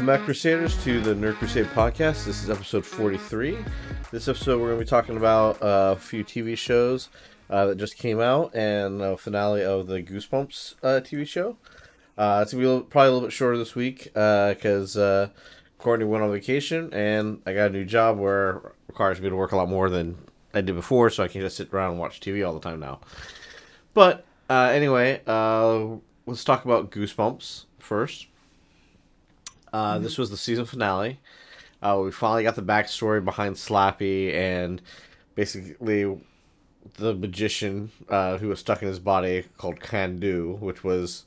Welcome back, Crusaders, to the Nerd Crusade podcast. This is episode 43. This episode, we're going to be talking about uh, a few TV shows uh, that just came out and a finale of the Goosebumps uh, TV show. Uh, it's going to be a little, probably a little bit shorter this week because uh, Courtney went on vacation and I got a new job where it requires me to work a lot more than I did before, so I can just sit around and watch TV all the time now. But uh, anyway, uh, let's talk about Goosebumps first. Uh, This was the season finale. Uh, we finally got the backstory behind Slappy and basically the magician uh, who was stuck in his body called Kandu, which was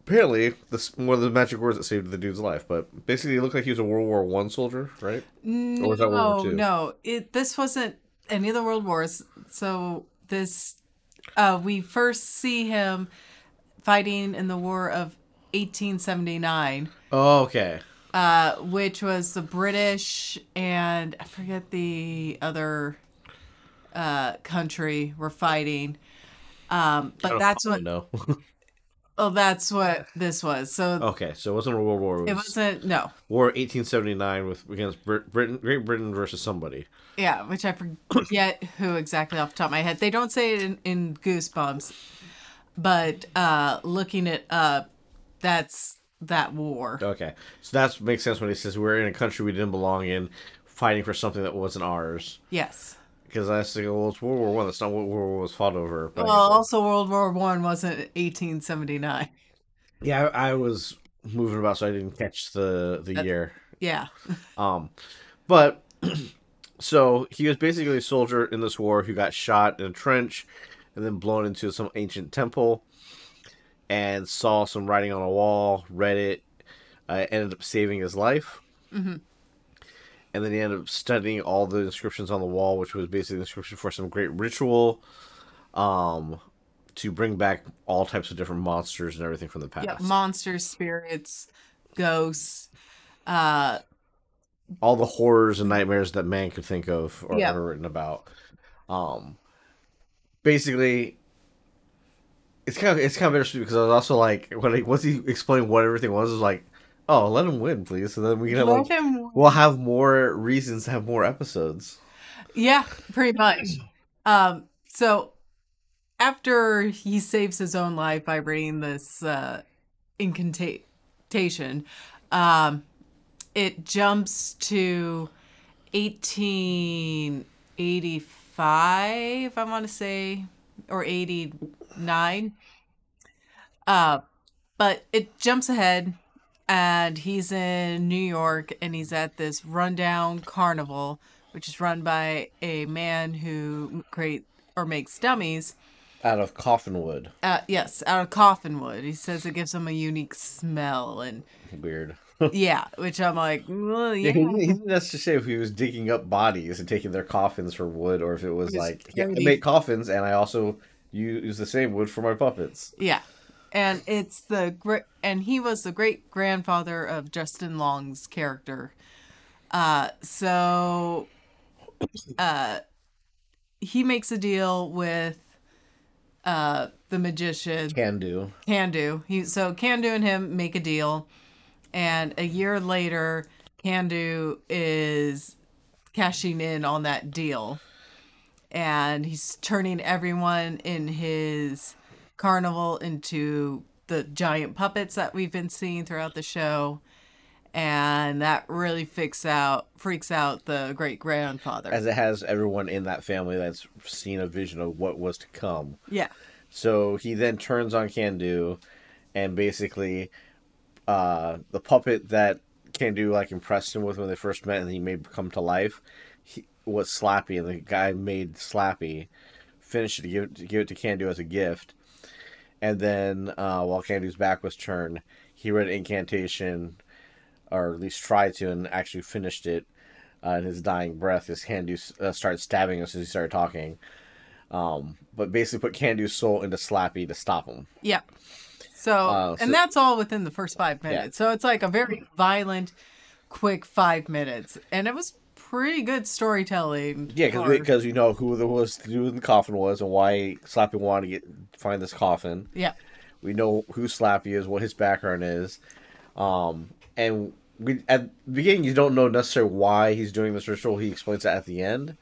apparently the, one of the magic words that saved the dude's life. But basically, he looked like he was a World War One soldier, right? No, Or was that World War II? no. It this wasn't any of the world wars. So this, uh, we first see him fighting in the War of 1879, Oh, okay. uh, which was the British and I forget the other uh, country were fighting. Um, but that's what. no. Oh, that's what this was. So okay, so it wasn't a World War. It it was wasn't. No. War 1879 with against Brit- Britain, Great Britain versus somebody. Yeah, which I forget who exactly off the top of my head. They don't say it in, in Goosebumps, but uh, looking it up, that's that war. Okay, so that makes sense when he says we're in a country we didn't belong in, fighting for something that wasn't ours. Yes. Because I thinking, well, it's World War One. That's not what World War was fought over. Well, also World War One wasn't 1879. yeah, I, I was moving about, so I didn't catch the the year. Yeah. Um, but so he was basically a soldier in this war who got shot in a trench and then blown into some ancient temple and saw some writing on a wall, read it, uh, ended up saving his life. Mhm. And then he ended up studying all the inscriptions on the wall, which was basically the inscription for some great ritual um, to bring back all types of different monsters and everything from the past. Yeah. Monsters, spirits, ghosts. Uh, all the horrors and nightmares that man could think of or Yeah. ever written about. Um, basically, it's kind of it's kind of interesting because I was also like when he, once he explained what everything was, I was like, oh, let him win, please, so then we can have like, him- we'll have more reasons to have more episodes. Yeah, pretty much. Um, so after he saves his own life by reading this uh, incantation, um, it jumps to 1885, I want to say, or 89. Uh, but it jumps ahead, and he's in New York, and he's at this rundown carnival, which is run by a man who create or makes dummies. Out of coffin wood, Uh, yes, out of coffin wood. He says it gives him a unique smell, and weird. yeah, which I'm like, well, Yeah, yeah, he, he didn't necessarily say if he was digging up bodies and taking their coffins for wood, or if it was It was like yeah, I make coffins and I also use the same wood for my puppets. yeah. And it's the great, and he was the great grandfather of Justin Long's character. Uh, so, uh, he makes a deal with, uh, the magician Can do. Can do. He so Can do and him make a deal, and a year later, Candu is cashing in on that deal, and he's turning everyone in his carnival into the giant puppets that we've been seeing throughout the show. And that really freaks out freaks out the great grandfather. as it has everyone in that family that's seen a vision of what was to come. yeah. So he then turns on Candu, and basically, uh, the puppet that Candu like impressed him with when they first met, and he made come to life, he, was Slappy, and the guy made Slappy, finished it to give, to give it to Candu as a gift, and then uh, while Candu's back was turned, he read an incantation, or at least tried to, and actually finished it uh, in his dying breath as Candu uh, started stabbing us as he started talking. Um, but basically put Candu's soul into Slappy to stop him. Yeah. So, Uh, so- and that's all within the first five minutes. So it's like a very violent, quick five minutes, and it was pretty good storytelling. Yeah, because because you know who there was with the coffin was and why Slappy wanted to get find this coffin. yeah, We know who Slappy is, what his background is. Um, and we at the beginning you don't know necessarily why he's doing this ritual. He explains it at the end,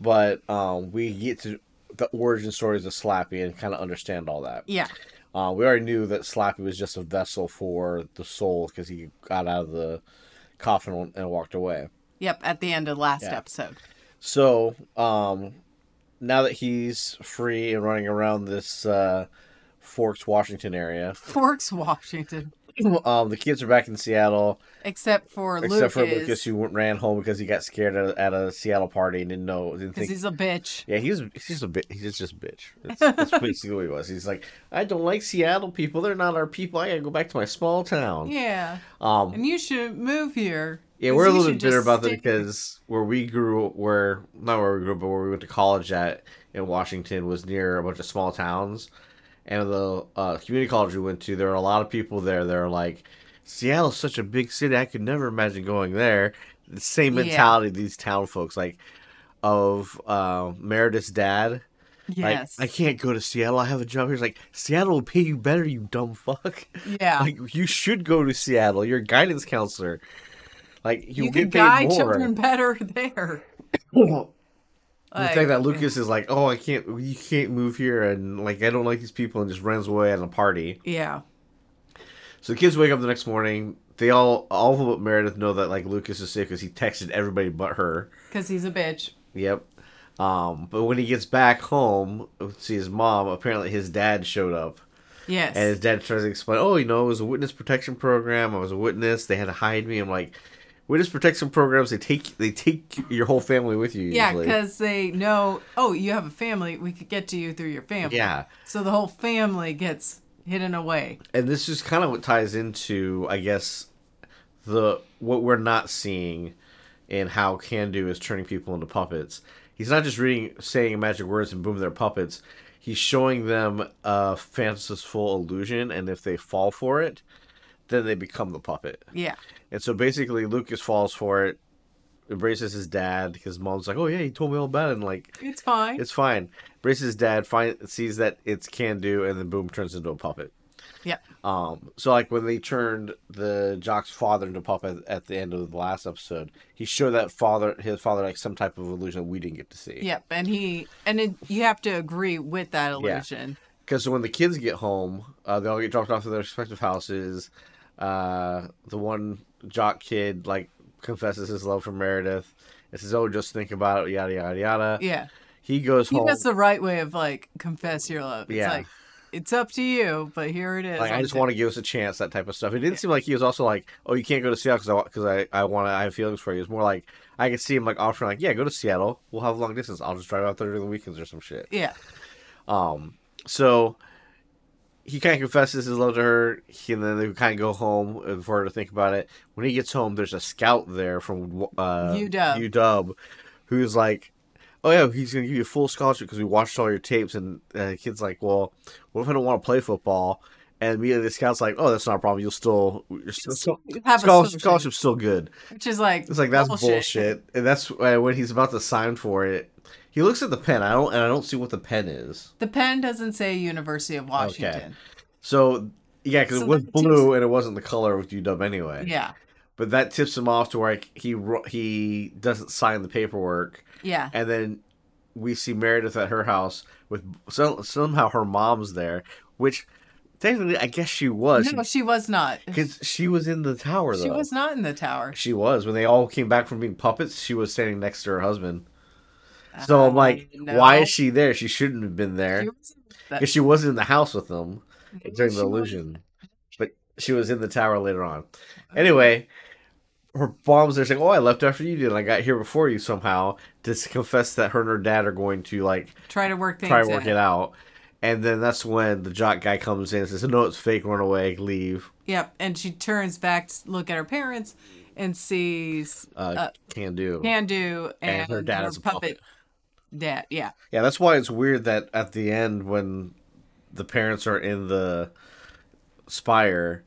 but um, we get to the origin stories of Slappy and kind of understand all that. Yeah. Uh, we already knew that Slappy was just a vessel for the soul because he got out of the coffin and walked away. Yep. At the end of last Yeah. episode. So, um, now that he's free and running around this uh, Forks, Washington area, Forks, Washington. um, the kids are back in Seattle, Except for except Lucas. for Lucas, who ran home because he got scared at a, at a Seattle party and didn't know, Because he's a bitch. Yeah, he's he's just a bit. He's just a bitch. That's, that's basically what he was. He's like, I don't like Seattle people. They're not our people. I gotta go back to my small town. Yeah. Um, And you should move here. Yeah, we're a little bit bitter about that because where we grew, where not where we grew, up, but where we went to college at in Washington was near a bunch of small towns, and the uh, community college we went to, there were a lot of people there. that are like, Seattle's such a big city, I could never imagine going there. The same Yeah. mentality these town folks like of uh, Meredith's dad. Yes. Like, I can't go to Seattle. I have a job here. It's like Seattle will pay you better, you dumb fuck. yeah. Like you should go to Seattle. You're a guidance counselor. Like you, you get can paid guide more. children better there. the fact that Lucas is like, oh, I can't, you can't move here, and like I don't like these people, and just runs away at a party. Yeah. So the kids wake up the next morning. They all, all of them but Meredith know that like Lucas is sick because he texted everybody but her. Because he's a bitch. Yep. Um, but when he gets back home to see his mom, apparently his dad showed up. Yes. And his dad tries to explain, oh, you know, it was a witness protection program. I was a witness. They had to hide me. I'm like, witness protection programs. They take they take your whole family with you. yeah, because they know, oh, you have a family. We could get to you through your family. yeah. So the whole family gets hidden away. And this is kind of what ties into, I guess, the what we're not seeing in how Kandu is turning people into puppets. He's not just reading, saying magic words, and boom, they're puppets. He's showing them a fanciful illusion, and if they fall for it, then they become the puppet. Yeah. And so basically, Lucas falls for it, embraces his dad because mom's like, "Oh yeah, he told me all about it." And like, It's fine. it's fine. Embraces his dad, find sees that it's can do, and then boom, turns into a puppet. yeah. Um, so like when they turned the jock's father into puppet at the end of the last episode, he showed that father, his father, like some type of illusion that we didn't get to see. Yep. And he, and it, you have to agree with that illusion. Because when the kids get home, uh, they all get dropped off to their respective houses. Uh, the one jock kid like confesses his love for Meredith. and says, "Oh, just think about it." Yada yada yada. Yeah. He goes He home. does the right way of like confess your love. It's Yeah. like, it's up to you, but here it is. like I just want to give us a chance, that type of stuff. It didn't seem like he was also like, "Oh, you can't go to Seattle because I because I, I want to I have feelings for you." It's more like I could see him like offering like, "Yeah, go to Seattle. We'll have long distance. I'll just drive out there during the weekends or some shit." Yeah. Um, so he kind of confesses his love to her, he, and then they kind of go home for her to think about it. When he gets home, there's a scout there from uh, UW. UW who's like, "Oh yeah, he's gonna give you a full scholarship because we watched all your tapes." And uh, the kid's like, "Well, what if I don't want to play football?" And immediately the scout's like, "Oh, that's not a problem. You'll still, you're still, still You have a scholarship, scholarship's still good." which is like It's like that's bullshit. And that's uh, when he's about to sign for it. He looks at the pen. I don't, and I don't see what the pen is. The pen doesn't say University of Washington. Okay. So yeah, because So it was blue tips- and it wasn't the color of UW anyway. Yeah. But that tips him off to where like, he he doesn't sign the paperwork, Yeah. and then we see Meredith at her house with so, somehow her mom's there, which technically I guess she was No, she was not. because she was in the tower though. She was not in the tower. She was when they all came back from being puppets. She was standing next to her husband. So I'm like, Uh, why is she there? She shouldn't have been there She was- because she wasn't in the house with them during she the was- illusion. But she was in the tower later on. Anyway, her mom's there saying, "Oh, I left after you did. and I got here before you somehow." To confess that her and her dad are going to like Try to work things try to work out. it out. And then that's when the jock guy comes in and says, "No, it's fake. Run away. Leave." Yep. And she turns back to look at her parents and sees Uh, Uh, can do. Candu and, and her dad is a puppet. Dad. Yeah. Yeah, that's why it's weird that at the end when the parents are in the spire,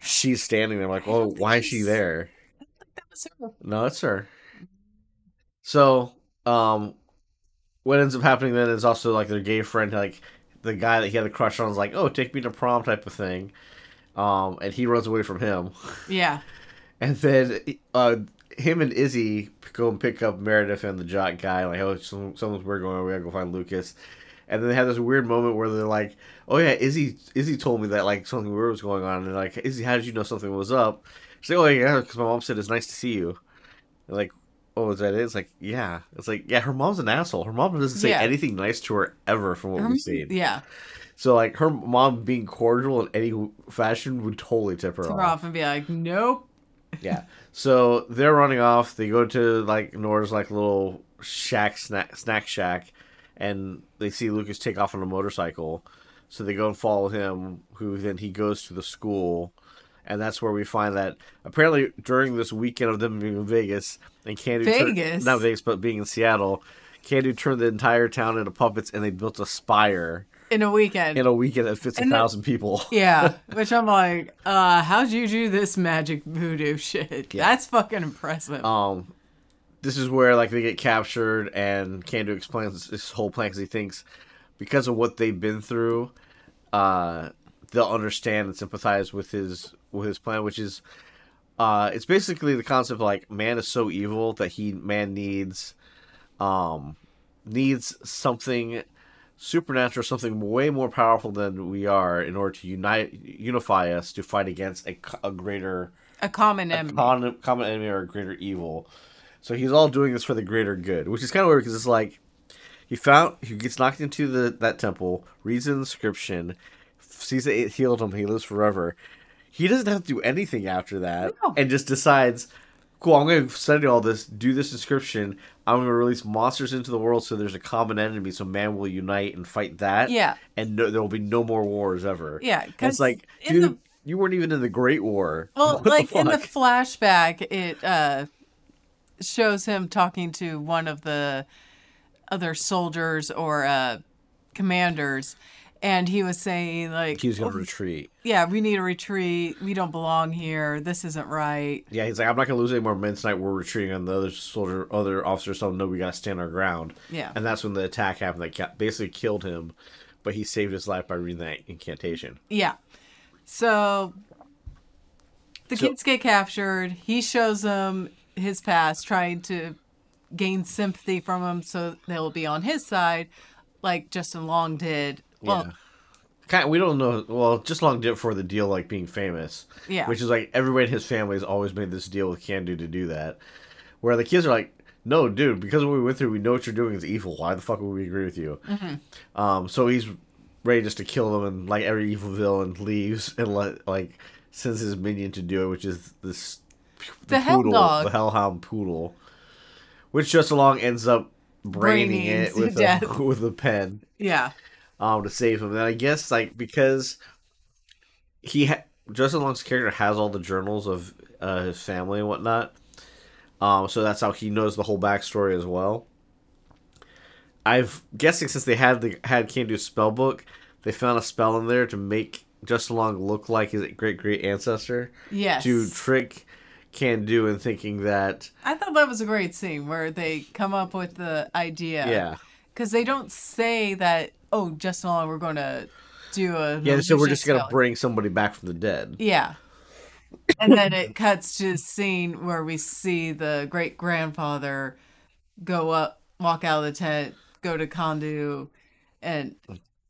she's standing there like, "Oh, why is she there?" That was her. No, it's her. So, um, what ends up happening then is also like their gay friend, like the guy that he had a crush on, is like, "Oh, take me to prom," type of thing. um, and he runs away from him. Yeah. And then uh, him and Izzy go and pick up Meredith and the jock guy. Like, oh, some, something's weird going on. We gotta go find Lucas. And then they have this weird moment where they're like, "Oh yeah, Izzy, Izzy told me that like something weird was going on." And they're like, "Izzy, how did you know something was up?" She's like, "Oh yeah, because my mom said it's nice to see you." And like, oh, is that it? It's like, yeah. It's like, yeah, her mom's an asshole. Her mom doesn't say Yeah. anything nice to her ever from what Her- we've seen. Yeah. So like, her mom being cordial in any fashion would totally tip her Tip off. her off and be like, nope. Yeah. So they're running off. They go to like Nora's like little shack snack snack shack, and they see Lucas take off on a motorcycle. So they go and follow him. Who then he goes to the school, and that's where we find that apparently during this weekend of them being in Vegas and Candy Vegas? not Vegas, but being in Seattle, Candy turned the entire town into puppets, and they built a spire In a weekend. in a weekend that fits a And the- thousand people. yeah. Which I'm like, uh, how'd you do this magic voodoo shit? Yeah. That's fucking impressive. um this is where like they get captured and Kandu explains this whole plan because he thinks because of what they've been through uh they'll understand and sympathize with his with his plan which is uh it's basically the concept of, like man is so evil that he man needs um needs something supernatural something way more powerful than we are in order to unite unify us to fight against a, a greater a common enemy. common, common enemy or a greater evil. So he's all doing this for the greater good, which is kind of weird because it's like he found he gets knocked into the that temple, reads the inscription, sees that it healed him, he lives forever. He doesn't have to do anything after that, No. and just decides, "Cool, I'm going to study all this, do this inscription. I'm going to release monsters into the world, so there's a common enemy, so man will unite and fight that. Yeah. and no, there will be no more wars ever. Yeah, And it's like, dude, the- you weren't even in the Great War. Well, What the like in the flashback, it uh, shows him talking to one of the other soldiers or uh, commanders, and he was saying like, he was going "Oh, to retreat. "Yeah, we need a retreat. We don't belong here. This isn't right." Yeah, he's like, I'm not gonna lose any more men tonight. We're retreating, and the other soldier, other officers tell him, no, we gotta stand our ground. Yeah. and that's when the attack happened. That ca- basically killed him, but he saved his life by reading that incantation. Yeah. So the So- kids get captured. He shows them his past, trying to gain sympathy from them so they'll be on his side, like Justin Long did. Well, yeah, kind. we don't know. Well, Justin Long did it for the deal, like being famous. Yeah. which is like everybody in his family has always made this deal with Candu to do that. Where the kids are like, no, dude, because of what we went through, we know what you're doing is evil. Why the fuck would we agree with you? Mm-hmm. Um, so he's ready just to kill them, and like every evil villain leaves and let like sends his minion to do it, which is this The hell poodle, dog. the hellhound poodle, which Justin Long ends up braining, Braining it with a with a pen yeah. Um to save him. And I guess like because he ha- Justin Long's character has all the journals of uh, his family and whatnot. Um, so that's how he knows the whole backstory as well. I've guessing since they had the had Candu's spell book, they found a spell in there to make Justin Long look like his great great ancestor Yes. to trick Candu in thinking that I thought that was a great scene where they come up with the idea. yeah Because they don't say that, oh, Justin Long, we're going to do a. yeah so we're just gonna bring somebody back from the dead Yeah. And then it cuts to a scene where we see the great grandfather go up, walk out of the tent, go to Kandu, and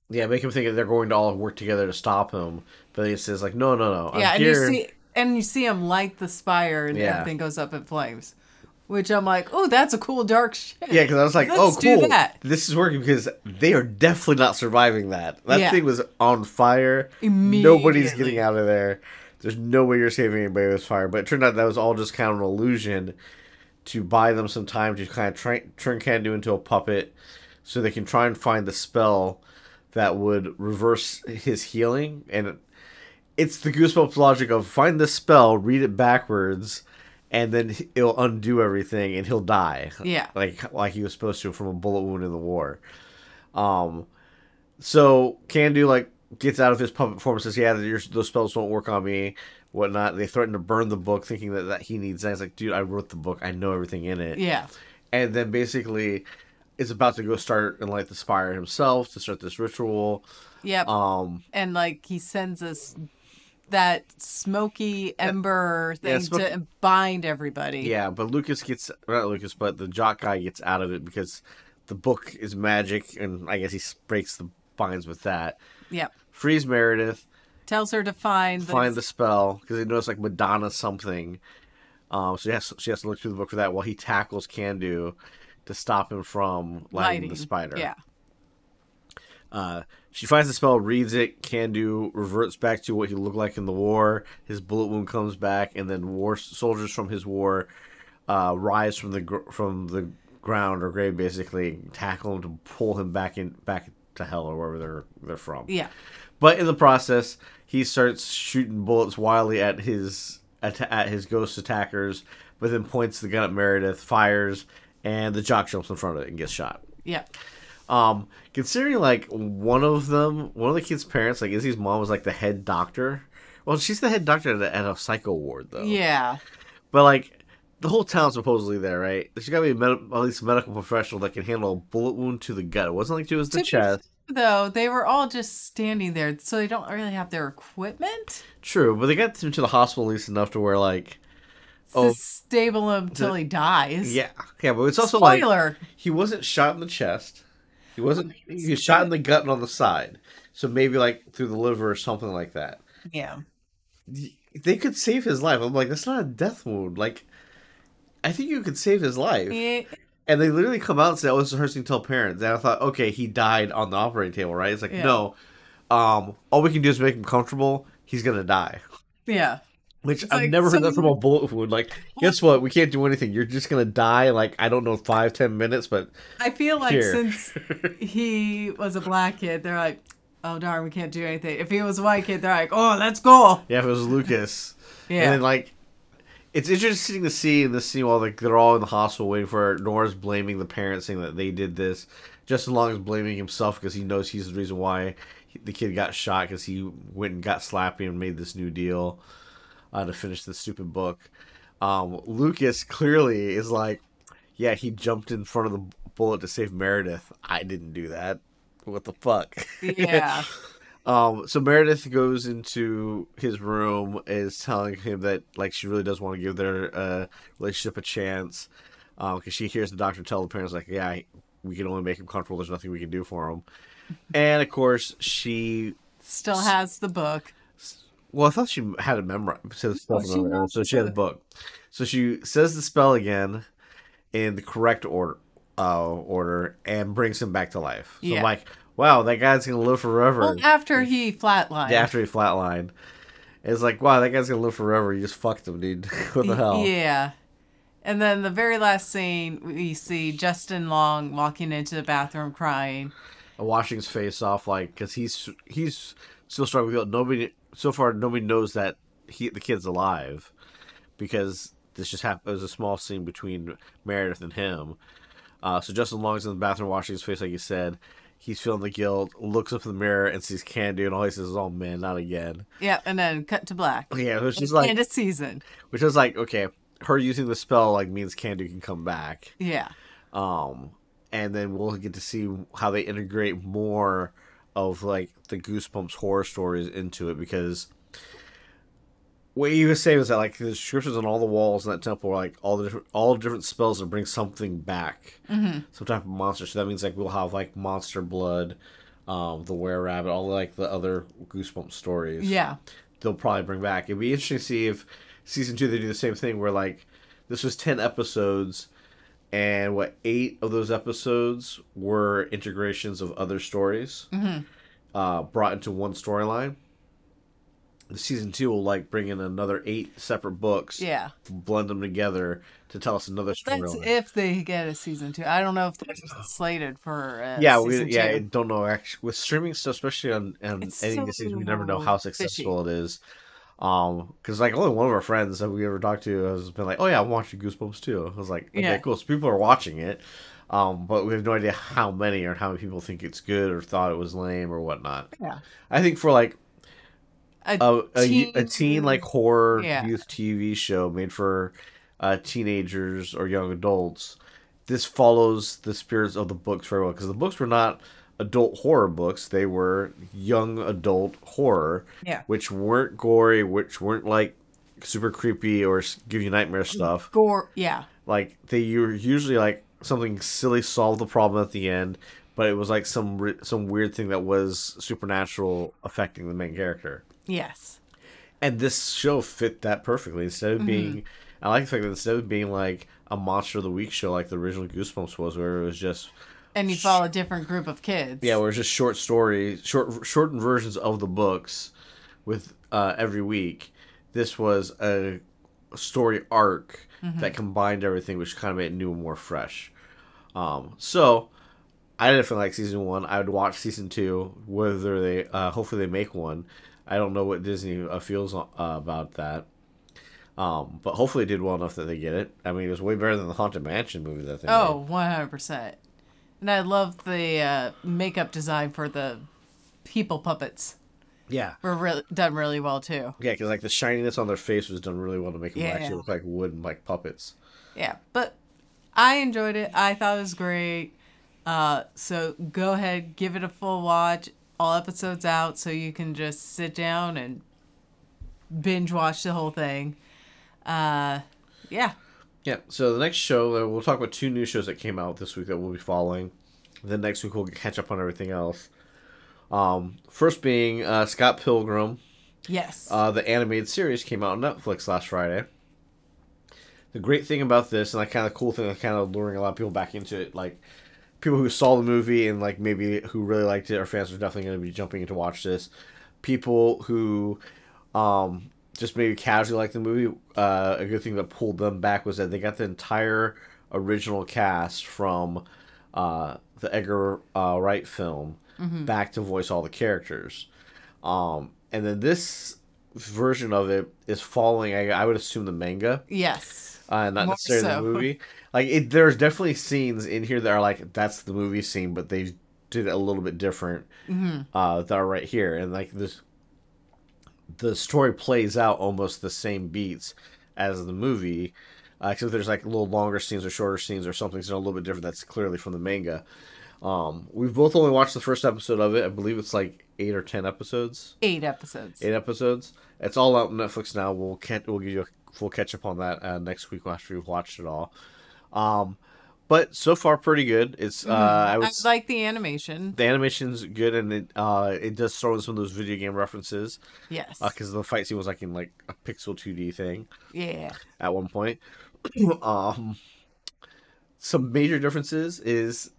Yeah, make him think that they're going to all work together to stop him. But he says like, no, no, no. I'm yeah, and here. you see and you see him light the spire, and Yeah. everything goes up in flames. Which I'm like, oh, that's a cool dark shit. Yeah, because I was like, Let's oh, cool. that. This is working because they are definitely not surviving that. That Yeah. thing was on fire. Nobody's getting out of there. There's no way you're saving anybody with fire. But it turned out that was all just kind of an illusion to buy them some time to kind of try, turn Candu into a puppet so they can try and find the spell that would reverse his healing. And it's the Goosebumps logic of find the spell, read it backwards, and then it'll undo everything and he'll die Yeah. like like he was supposed to from a bullet wound in the war. Um, so Candu like gets out of his puppet form and says, "Yeah, your, those spells won't work on me." Whatnot. They threaten to burn the book, thinking that, that he needs that. He's like, "Dude, I wrote the book. I know everything in it." Yeah. And then basically, is about to go start and light the spire himself to start this ritual. Yep. Um, and like he sends us that smoky ember Yeah, thing smoky- to bind everybody. Yeah, but Lucas gets not Lucas, but the jock guy gets out of it because the book is magic, and I guess he breaks the binds with that. Yep. Frees Meredith, Tells her to find the, find the spell because he knows like Madonna something. Um, so she has she has to look through the book for that while he tackles Candu to stop him from lighting, lighting. the spider. Yeah. Uh, she finds the spell, reads it. Candu reverts back to what he looked like in the war. His bullet wound comes back, and then war soldiers from his war uh, rise from the gr- from the ground or grave, basically tackle him to pull him back in back to hell or wherever they're they're from. Yeah. But in the process, he starts shooting bullets wildly at his at, at his ghost attackers, but then points the gun at Meredith, fires, and the jock jumps in front of it and gets shot. Yeah. Um, considering like one of them, one of the kids' parents, like Izzy's mom, was like the head doctor. Well, she's the head doctor at a, at a psycho ward, though. Yeah. But like, the whole town's supposedly there, right? There's got to be a med- at least a medical professional that can handle a bullet wound to the gut. It wasn't like it was the To be chest. Though they were all just standing there, so they don't really have their equipment True, but they got him to the hospital at least enough to where like, to Oh. stable him till he dies. yeah, yeah. But it's also like Spoiler. he wasn't shot in the chest. He wasn't. He was shot in the gut and on the side. So maybe like through the liver or something like that. yeah. they could save his life. I'm like, that's not a death wound. Like, I think you could save his life. Yeah. And they literally come out and say, "Oh, it's first to tell parents." And I thought, okay, he died on the operating table, right? It's like, Yeah. no, um, all we can do is make him comfortable. He's gonna die. Yeah. Which It's I've like, never heard that from a bullet wound. Like, guess what? We can't do anything. You're just gonna die. Like, I don't know, five, ten minutes, but I feel like Here. since he was a black kid, they're like, oh darn, we can't do anything. If he was a white kid, they're like, oh, let's go. yeah, if it was Lucas, Yeah. and then like. It's interesting to see in this scene while like they're all in the hospital waiting for Nora's blaming the parents, saying that they did this. Just as long as blaming himself because he knows he's the reason why the kid got shot because he went and got slappy and made this new deal uh, to finish the stupid book. Um, Lucas clearly is like, yeah, he jumped in front of the bullet to save Meredith. I didn't do that. What the fuck? yeah. Um, so Meredith goes into his room, is telling him that like she really does want to give their uh, relationship a chance, because she hears the doctor tell the parents like, yeah, we can only make him comfortable. There's nothing we can do for him, and of course she. Still has the book. Well, I thought she had a memory. So, Oh, she knows so she had the book. So she says the spell again in the correct order, uh, order, and brings him back to life. So Yeah. I'm like, wow, that guy's gonna live forever. Well, after he flatlined. Yeah, after he flatlined. It's like, wow, that guy's gonna live forever. You just fucked him, dude. what the hell? Yeah. And then the very last scene, we see Justin Long walking into the bathroom crying. Washing his face off, like, because he's he's still struggling with guilt. Nobody so far, nobody knows that he the kid's alive, because this just happened. It was a small scene between Meredith and him. Uh, so Justin Long's in the bathroom washing his face, like you said. He's feeling the guilt. Looks up in the mirror and sees Candy, and all he says is, "Oh man, not again." Yeah, and then cut to black. Yeah, which is like, End of season. which is like, okay, her using the spell like means Candy can come back. Yeah. um and then we'll get to see how they integrate more of like the goosebumps horror stories into it because what you were saying was that like the descriptions on all the walls in that temple are like all the different all different spells that bring something back Mm-hmm. some type of monster so that means like we'll have like monster blood um the were rabbit all like the other goosebumps stories Yeah. they'll probably bring back. It'd be interesting to see if season two they do the same thing where like this was ten episodes and what eight of those episodes were integrations of other stories uh, brought into one storyline. The season two will like bring in another eight separate books, Yeah. blend them together to tell us another story. That's if they get a season two. I don't know if they're slated for yeah, we yeah, I don't know actually with streaming stuff, especially on on any so decision, we never know how fishy. successful it is. Um, because like only one of our friends that we ever talked to has been like, "Oh yeah, I'm watching Goosebumps too." I was like, "Okay, Yeah. cool." So people are watching it, um, but we have no idea how many or how many people think it's good or thought it was lame or whatnot. Yeah. I think for like A, a a, teen- a teen like horror Yeah. youth TV show made for uh, teenagers or young adults. This follows the spirits of the books very well because the books were not adult horror books. They were young adult horror, Yeah. which weren't gory, which weren't like super creepy or give you nightmare stuff. Gore. Yeah. Like they were usually like something silly solved the problem at the end, but it was like some some weird thing that was supernatural affecting the main character. Yes. And this show fit that perfectly. Instead Mm-hmm. of being, I like the fact that instead of being like a monster of the week show like the original Goosebumps was, where it was just And you follow a different group of kids. yeah, where it's just short stories, short shortened versions of the books with uh, every week. This was a story arc that combined everything, which kind of made it new and more fresh. Um, so I definitely like season one. I would watch season two. Whether they, uh, hopefully they make one. I don't know what Disney uh, feels uh, about that. Um, but hopefully they did well enough that they get it. I mean, it was way better than the Haunted Mansion movie that they made. Oh, 100%. And I love the uh, makeup design for the people puppets. yeah. Were really, done really well too. Yeah, because like the shininess on their face was done really well to make them Yeah. actually look like wooden like puppets. Yeah, but I enjoyed it. I thought it was great. Uh, so go ahead, give it a full watch. All episodes out, so you can just sit down and binge watch the whole thing. Uh, yeah. Yeah. So the next show, uh, we'll talk about two new shows that came out this week that we'll be following. Then next week we'll catch up on everything else. Um, first being uh, Scott Pilgrim, Yes. uh, the animated series came out on Netflix last Friday. The great thing about this, and the kind of cool thing that's kind of luring a lot of people back into it, like people who saw the movie and like maybe who really liked it, or fans are definitely going to be jumping in to watch this. People who um, just maybe casually like the movie, uh, a good thing that pulled them back was that they got the entire original cast from uh, the Edgar uh, Wright film back to voice all the characters. Um, and then this version of it is following, I, I would assume, the manga yes. uh, not More necessarily so. the movie. Like it, there's definitely scenes in here that are like that's the movie scene, but they did it a little bit different. Mm-hmm. Uh, that are right here, and like this, the story plays out almost the same beats as the movie, uh, except there's like little longer scenes or shorter scenes or something that's a little bit different. That's clearly from the manga. Um, we've both only watched the first episode of it. I believe it's like eight or ten episodes Eight episodes. eight episodes. It's all out on Netflix now. We'll catch, we'll give you a full catch up on that uh, next week after we've watched it all. Um, but so far pretty good. It's uh, I I would like the animation. the animation's good and it uh it does throw in some of those video game references Yes. because the fight scene was like in like a pixel two D thing Yeah. at one point. um, some major differences is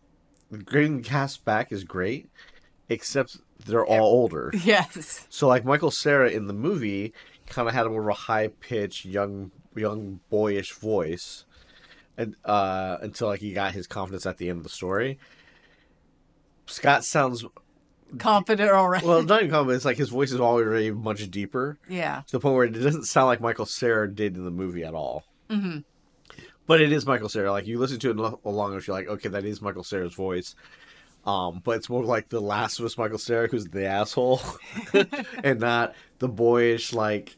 getting the cast back is great, except they're all older. Yes. So like Michael Cera in the movie kind of had more of a high pitched young young boyish voice, and uh, until like he got his confidence at the end of the story. Scott sounds Confident already. well, not even confident. It's like his voice is already much deeper yeah. to the point where it doesn't sound like Michael Cera did in the movie at all. Mm-hmm. But it is Michael Cera. Like you listen to it along, long enough, you're like, okay, that is Michael Cera's voice. Um, but it's more like the Last of Us Michael Cera, who's the asshole, and not the boyish, like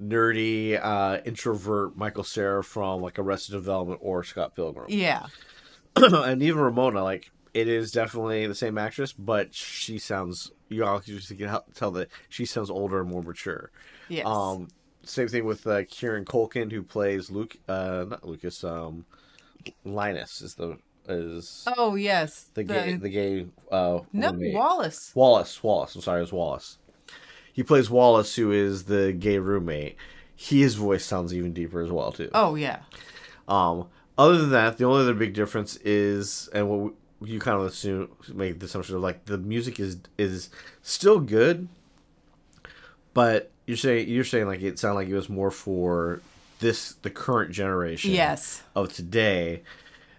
nerdy, uh, introvert Michael Cera from like Arrested Development or Scott Pilgrim. Yeah. and even Ramona, like it is definitely the same actress, but she sounds you all can tell that she sounds older and more mature. Yes. Um, same thing with uh, Kieran Culkin, who plays Luke, uh, not Lucas, um, Linus is the is oh yes. the gay the gay uh no. Wallace. Wallace Wallace. I'm sorry, it was Wallace. He plays Wallace, who is the gay roommate. His voice sounds even deeper as well too. Oh yeah. Um, other than that, the only other big difference is, and what you kind of assume make the assumption of like the music is is still good, but you're saying you're saying like it sounded like it was more for this the current generation Yes. of today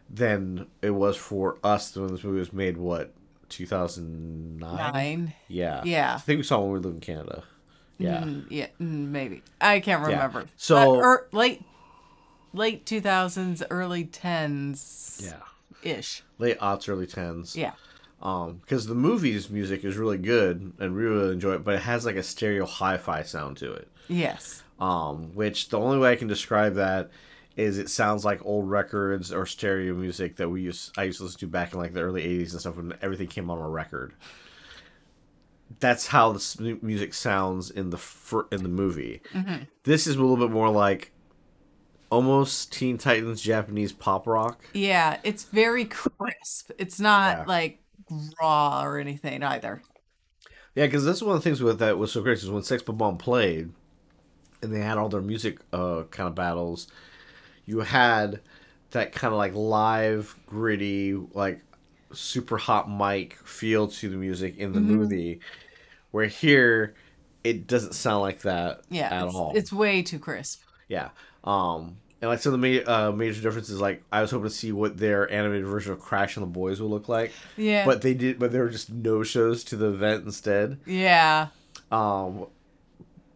than it was for us when this movie was made. What 2009? Nine. Yeah, Yeah. I think we saw when we lived in Canada. Yeah. Mm, yeah. mm, Maybe. I can't remember. So- But, er, late. Late two thousands, early tens. Yeah. Ish. Late aughts, early tens. Yeah. Um, because the movie's music is really good and we really enjoy it, but it has like a stereo hi-fi sound to it. Yes. Um, which the only way I can describe that is it sounds like old records or stereo music that we used I used to listen to back in like the early 80s and stuff when everything came on a record. That's how the music sounds in the fir- in the movie. This is a little bit more like almost Teen Titans Japanese pop rock. Yeah, it's very crisp. It's not Yeah. like raw or anything either. Yeah, because that's one of the things with that was so great is when Sex Bob-omb played, and they had all their music uh, kind of battles. You had that kind of like live, gritty, like super hot mic feel to the music in the Mm-hmm. movie, where here it doesn't sound like that Yeah, at it's, all. it's way too crisp. Yeah. Um, and like some of the ma- uh, major differences, like I was hoping to see what their animated version of Crash and the Boys would look like. Yeah. But they did, but there were just no shows to the event instead. Yeah. Um,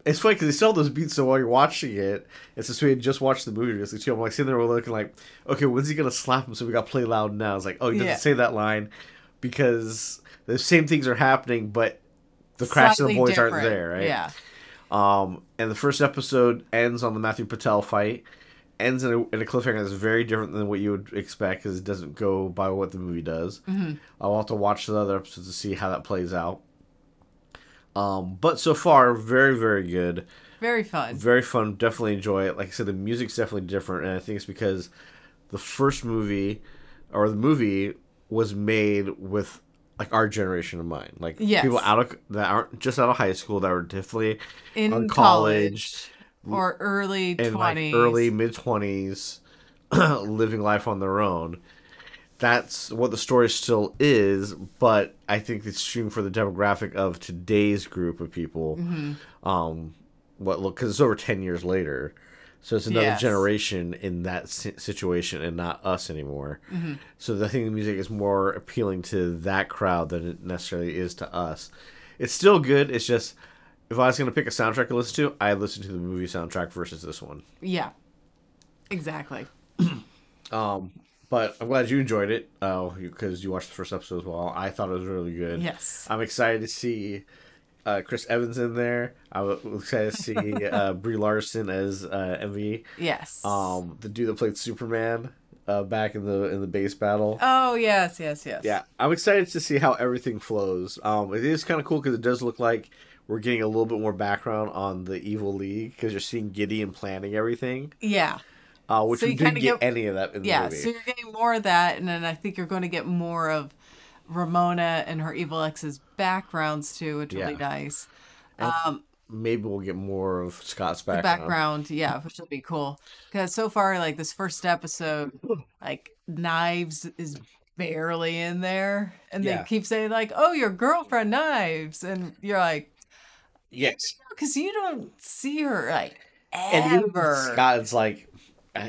it's funny because they sell those beats, so while you're watching it, it's just we had just watched the movie. Just like, I'm like sitting there, looking like, okay, when's he gonna slap him? So we got play loud now. It's like, oh, he doesn't Yeah. say that line because the same things are happening, but the Crash and the Boys aren't there, right? Yeah. Um, and the first episode ends on the Matthew Patel fight. Ends in a, in a cliffhanger that's very different than what you would expect because it doesn't go by what the movie does. Mm-hmm. I'll have to watch the other episodes to see how that plays out. Um, but so far, very very good, Very fun. very fun. Definitely enjoy it. Like I said, the music's definitely different, and I think it's because the first movie or the movie was made with like our generation of mind, like Yes. people out of that aren't just out of high school that were definitely In on college, or early in like 20s. early mid twenties, living life on their own. That's what the story still is, but I think it's shooting for the demographic of today's group of people. Mm-hmm. Um, what look because it's over ten years later, so it's another Yes. generation in that si- situation and not us anymore. Mm-hmm. So I think the music is more appealing to that crowd than it necessarily is to us. It's still good. It's just if I was going to pick a soundtrack to listen to, I'd listen to the movie soundtrack versus this one. Yeah. Exactly. Um, but I'm glad you enjoyed it. Oh, because you watched the first episode as well. I thought it was really good. Yes. I'm excited to see uh, Chris Evans in there. I'm excited to see uh, Brie Larson as uh, Envy. Yes. Um, the dude that played Superman uh, back in the in the bass battle. oh, yes, yes, yes. Yeah, I'm excited to see how everything flows. Um, it is kind of cool because it does look like we're getting a little bit more background on the Evil League because you're seeing Gideon planning everything, Yeah. Uh, which So we you didn't get, get- any of that in the movie. Yeah. So you're getting more of that, and then I think you're going to get more of Ramona and her evil ex's backgrounds too, which will be Yeah. nice. Um, Maybe we'll get more of Scott's background. background, yeah, which will be cool. Because so far, like this first episode, like Knives is barely in there, and Yeah. they keep saying like, "Oh, your girlfriend Knives," and you're like, Yes, because you don't see her like and ever. Scott's like, uh,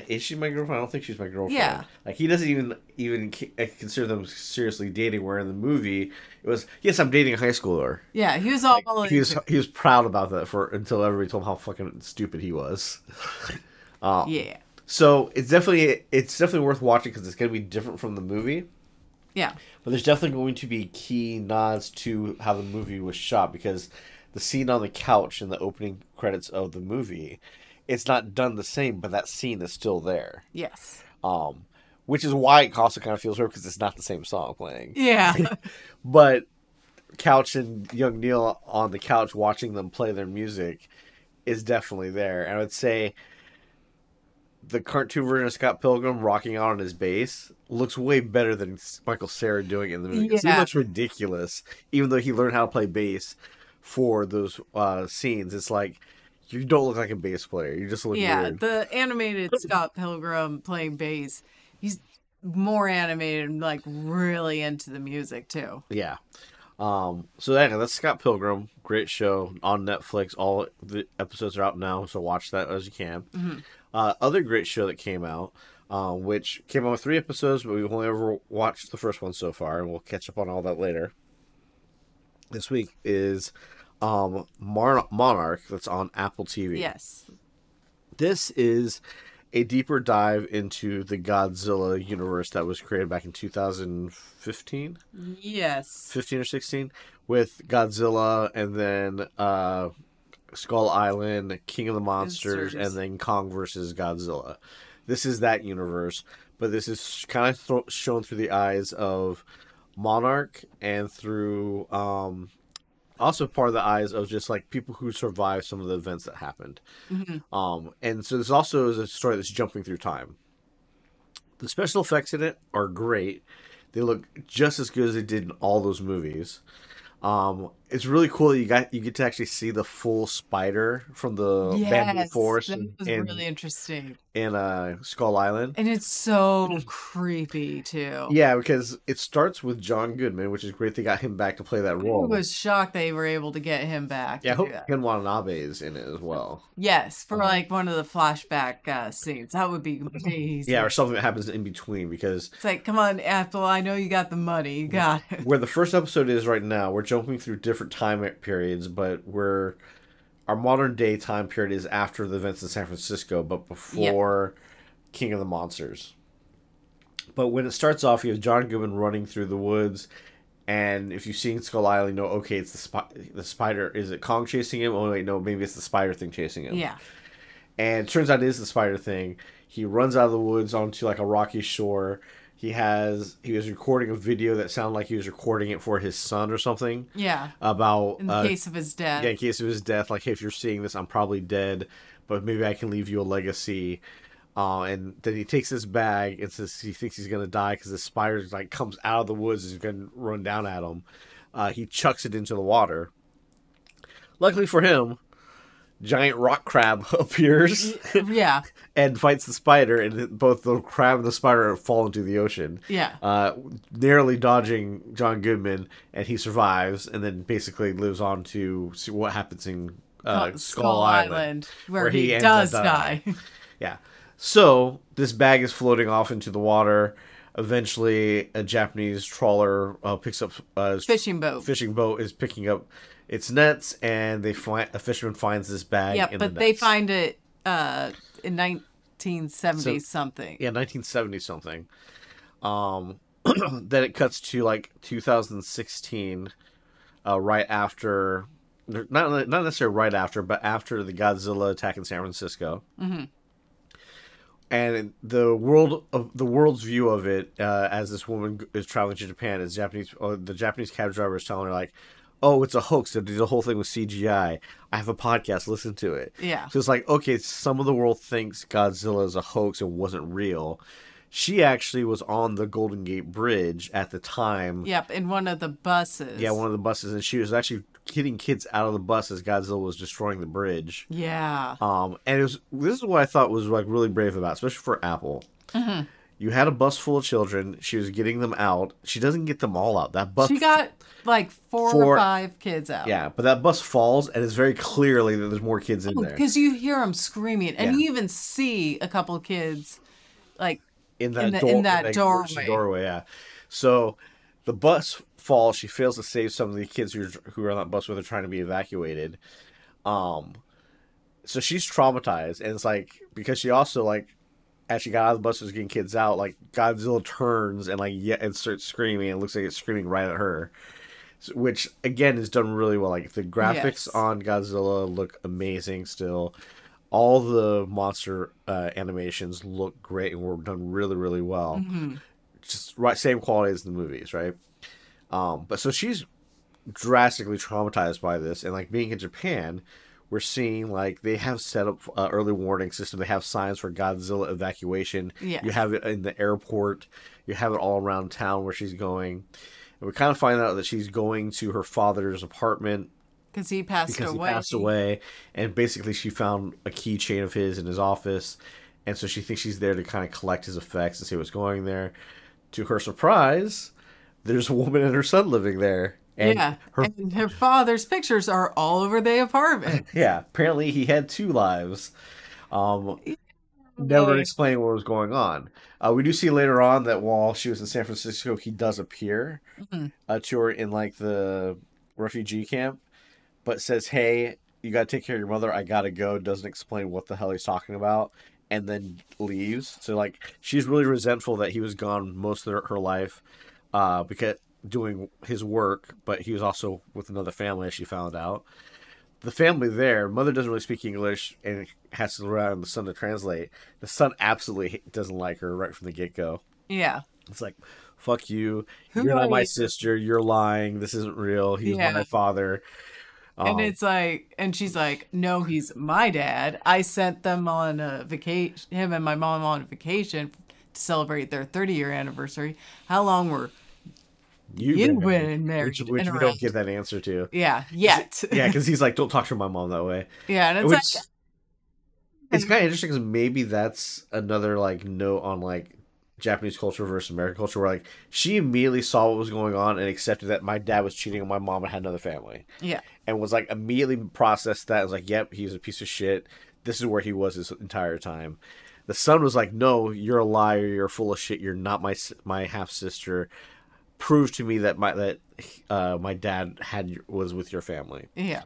is she my girlfriend? I don't think she's my girlfriend. Yeah. like he doesn't even even uh, consider them seriously dating. Where in the movie it was, yes, I'm dating a high schooler. yeah, he was all he was he was proud about that for until everybody told him how fucking stupid he was. uh, yeah, So it's definitely it's definitely worth watching because it's gonna be different from the movie. yeah, But there's definitely going to be key nods to how the movie was shot because the scene on the couch in the opening credits of the movie, it's not done the same, but that scene is still there. yes, Um, which is why it also kind of feels weird because it's not the same song playing. yeah, But Couch and young Neil on the couch watching them play their music is definitely there. And I would say the cartoon version of Scott Pilgrim rocking out on his bass looks way better than Michael Cera doing it in the movie. 'Cause He Yeah. looks ridiculous, even though he learned how to play bass for those uh, scenes. It's like you don't look like a bass player. You just look yeah. weird. The animated Scott Pilgrim playing bass, he's more animated and like really into the music too. Yeah. Um, so yeah, that's Scott Pilgrim. Great show on Netflix. All the episodes are out now, so watch that as you can. Uh, other great show that came out, uh, which came out with three episodes, but we've only ever watched the first one so far, and we'll catch up on all that later. This week is um, Mar- Monarch that's on Apple TV. Yes. This is a deeper dive into the Godzilla universe that was created back in 2015. Yes. 15 or 16 with Godzilla and then uh Skull Island, King of the Monsters, Monsters. and then Kong versus Godzilla. this is that universe, but this is kind of th- shown through the eyes of Monarch and through um, also part of the eyes of just like people who survived some of the events that happened. Um, and so this also is a story that's jumping through time. The special effects in it are great. They look just as good as they did in all those movies. Um, it's really cool that you got you get to actually see the full spider from the bamboo Yes, forest that was in, really interesting, in, uh, Skull Island. and it's so creepy too. Yeah, because it starts with John Goodman, which is great. They got him back to play that role. I was shocked they were able to get him back. yeah, I hope. Ken Watanabe is in it as well. Yes, for Uh-huh. like one of the flashback uh, scenes. That would be amazing. Yeah, or something that happens in between because It's like, come on, Apple. I know you got the money. You got it. where the first episode is right now, we're jumping through different time periods, but we're our modern day time period is after the events in San Francisco, but before King of the Monsters. But when it starts off, you have John Goodman running through the woods, and if you've seen Skull Island, you know okay, it's the spi- the spider. Is it Kong chasing him? Oh wait, no, maybe it's the spider thing chasing him. Yeah. And it turns out it is the spider thing. He runs out of the woods onto like a rocky shore. He has he was recording a video that sounded like he was recording it for his son or something Yeah. about In the uh, case of his death. yeah, in case of his death. Like, hey, if you're seeing this, I'm probably dead, but maybe I can leave you a legacy. Uh, and then he takes this bag and says he thinks he's gonna die because the spider like comes out of the woods and is gonna run down at him. Uh, he chucks it into the water. Luckily for him, giant rock crab appears yeah. and fights the spider, and both the crab and the spider fall into the ocean. Yeah. Uh, narrowly dodging John Goodman, and he survives, and then basically lives on to see what happens in uh, Skull, Skull, Island. where, where he, he does die. Yeah. So this bag is floating off into the water. Eventually, a Japanese trawler uh, picks up uh, Fishing boat. fishing boat is picking up its nets, and they find a fisherman finds this bag. yeah, but the they find it uh, in 1970 So- something. yeah 1970 something um then it cuts to like 2016 uh right after not not necessarily right after but after the godzilla attack in san francisco Mhm. And the world of the world's view of it uh, as this woman is traveling to japan is japanese uh, the japanese cab driver is telling her like oh it's a hoax the whole thing with cgi i have a podcast listen to it Yeah. so it's like, okay, some of the world thinks Godzilla is a hoax and wasn't real. She actually was on the Golden Gate Bridge at the time. Yep, in one of the buses. Yeah, one of the buses, and she was actually getting kids out of the bus as Godzilla was destroying the bridge. Yeah. Um, and it was this is what I thought was like really brave about, especially for Apple. Mm-hmm. You had a bus full of children. She was getting them out. She doesn't get them all out. That bus. She got like four, Four- or five kids out. yeah, but that bus falls, and it's very clearly that there's more kids in there. Because you hear them screaming, and Yeah. you even see a couple kids, like in that in the- door, in that emergency doorway. doorway. Yeah. So the bus falls. She fails to save some of the kids who are, who are on that bus with her trying to be evacuated. Um, so she's traumatized, and it's like because she also like as she got out of the bus was getting kids out, like Godzilla turns and like yeah, and starts screaming. And it looks like it's screaming right at her. So- Which again is done really well. Like the graphics Yes. on Godzilla look amazing still all the monster uh, animations look great and were done really really well mhm. just right same quality as the movies right um but so she's drastically traumatized by this and like being in japan we're seeing like they have set up uh, early warning system. They have signs for godzilla evacuation. Yes. you have it in the airport. You have it all around town where she's going. And we kind of find out that she's going to her father's apartment because he passed because away. he passed away. And basically she found a keychain of his in his office. And so she thinks she's there to kind of collect his effects and see what's going there. To her surprise there's a woman and her son living there. And yeah, her and her father's pictures are all over the apartment. yeah apparently he had two lives. Um never Really? explain what was going on. Uh, we do see later on that while she was in san francisco he does appear Mhm. uh, to her in like the refugee camp but says hey you gotta take care of your mother. I gotta go. Doesn't explain what the hell he's talking about and then leaves. So like she's really resentful that he was gone most of her life uh because doing his work but he was also with another family as she found out the family there, mother doesn't really speak English and has to rely on the son to translate. The son absolutely doesn't like her right from the get go. Yeah. It's like, fuck you. Who You're not my you? sister. You're lying. This isn't real. He's Yeah. my father. and Um, it's like, and she's like, no, he's my dad. I sent them on a vacation, him and my mom on a vacation to celebrate their 30 year anniversary. How long were, you've you've been been married which, which we don't get that answer to. yeah, yet. Yeah, because he's like, don't talk to my mom that way. yeah. And it's Which like, it's um kind of interesting because maybe that's another like note on like Japanese culture versus American culture, where like she immediately saw what was going on and accepted that my dad was cheating on my mom and had another family, yeah. and was like immediately processed that and was like, "Yep, he's a piece of shit. This is where he was his entire time." The son was like, "No, you're a liar. You're full of shit. You're not my my half sister. Prove to me that my that uh, my dad had was with your family." Yeah.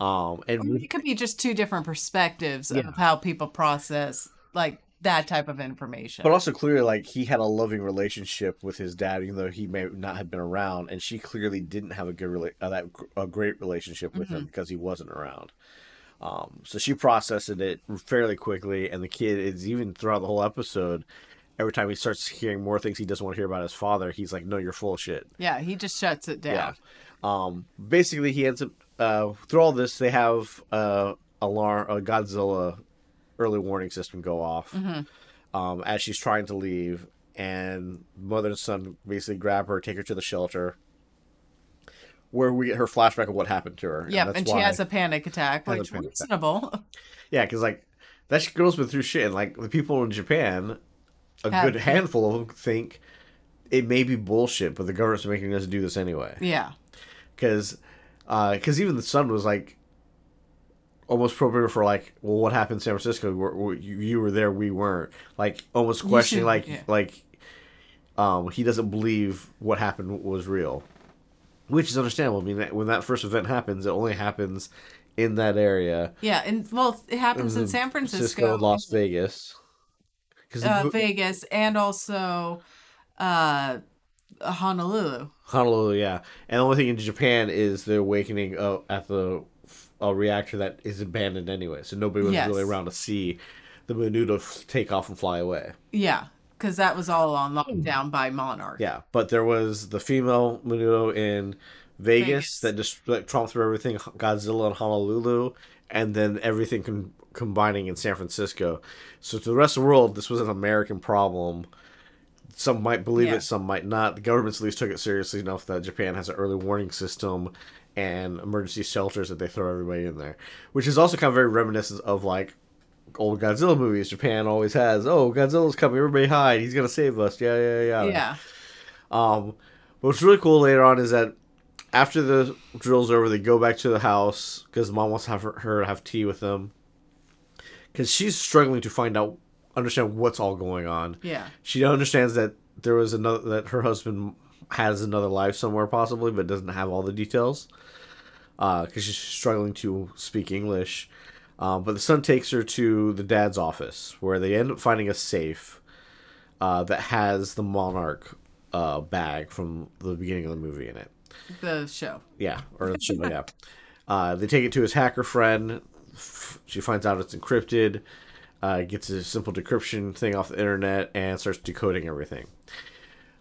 Um, and It could be just two different perspectives Yeah. of how people process like that type of information. But also clearly, like he had a loving relationship with his dad, even though he may not have been around, and she clearly didn't have a good rela- uh, that a great relationship with him because he wasn't around. Um, so she processed it fairly quickly, and the kid is even throughout the whole episode. Every time he starts hearing more things he doesn't want to hear about his father, he's like, "No, you're full of shit." yeah, he just shuts it down. Yeah. Um, basically, he ends up uh, through all this. They have uh, alarm a Godzilla early warning system go off um, as she's trying to leave, and mother and son basically grab her, take her to the shelter, where we get her flashback of what happened to her. Yeah, that's and she has a panic attack, which panic attack. reasonable. yeah, because like that girl's been through shit, and like the people in Japan, a Have- good handful of them think it may be bullshit, but the government's making us do this anyway. yeah. because because even the son was like almost appropriate for like well what happened in san francisco? We're- we you, you were there we weren't. Like almost questioning like yeah. like um he doesn't believe what happened was real. Which is understandable. I mean that, when that first event happens it only happens in that area. Yeah, and well, it happens in San Francisco, las vegas because uh, Vegas, and also uh, Honolulu. Honolulu, yeah. And the only thing in Japan is the awakening uh, at the uh, reactor that is abandoned anyway. So nobody was Yes. really around to see the Menudo f- take off and fly away. Yeah, because that was all on lockdown by Monarch. Yeah, but there was the female Menudo in Vegas, Vegas. that just like, tromped through everything, Godzilla in Honolulu, and then everything com- combining in San Francisco. So to the rest of the world, this was an American problem. Some might believe Yeah. it, some might not. The governments at least took it seriously enough that Japan has an early warning system and emergency shelters that they throw everybody in there, which is also kind of very reminiscent of like old Godzilla movies. Japan always has, oh, Godzilla's coming, everybody hide, he's gonna save us, yeah, yeah, yeah. Yeah. Um, but what's really cool later on is that after the drill's over, they go back to the house because mom wants to have her, her have tea with them because she's struggling to find out, understand what's all going on. Yeah. She understands that there was another that her husband has another life somewhere possibly, but doesn't have all the details because she's struggling to speak English. Um, but the son takes her to the dad's office where they end up finding a safe uh, that has the monarch uh, bag from the beginning of the movie in it. The show. Yeah, or the show, yeah. Uh, they take it to his hacker friend. She finds out it's encrypted, uh, gets a simple decryption thing off the internet, and starts decoding everything.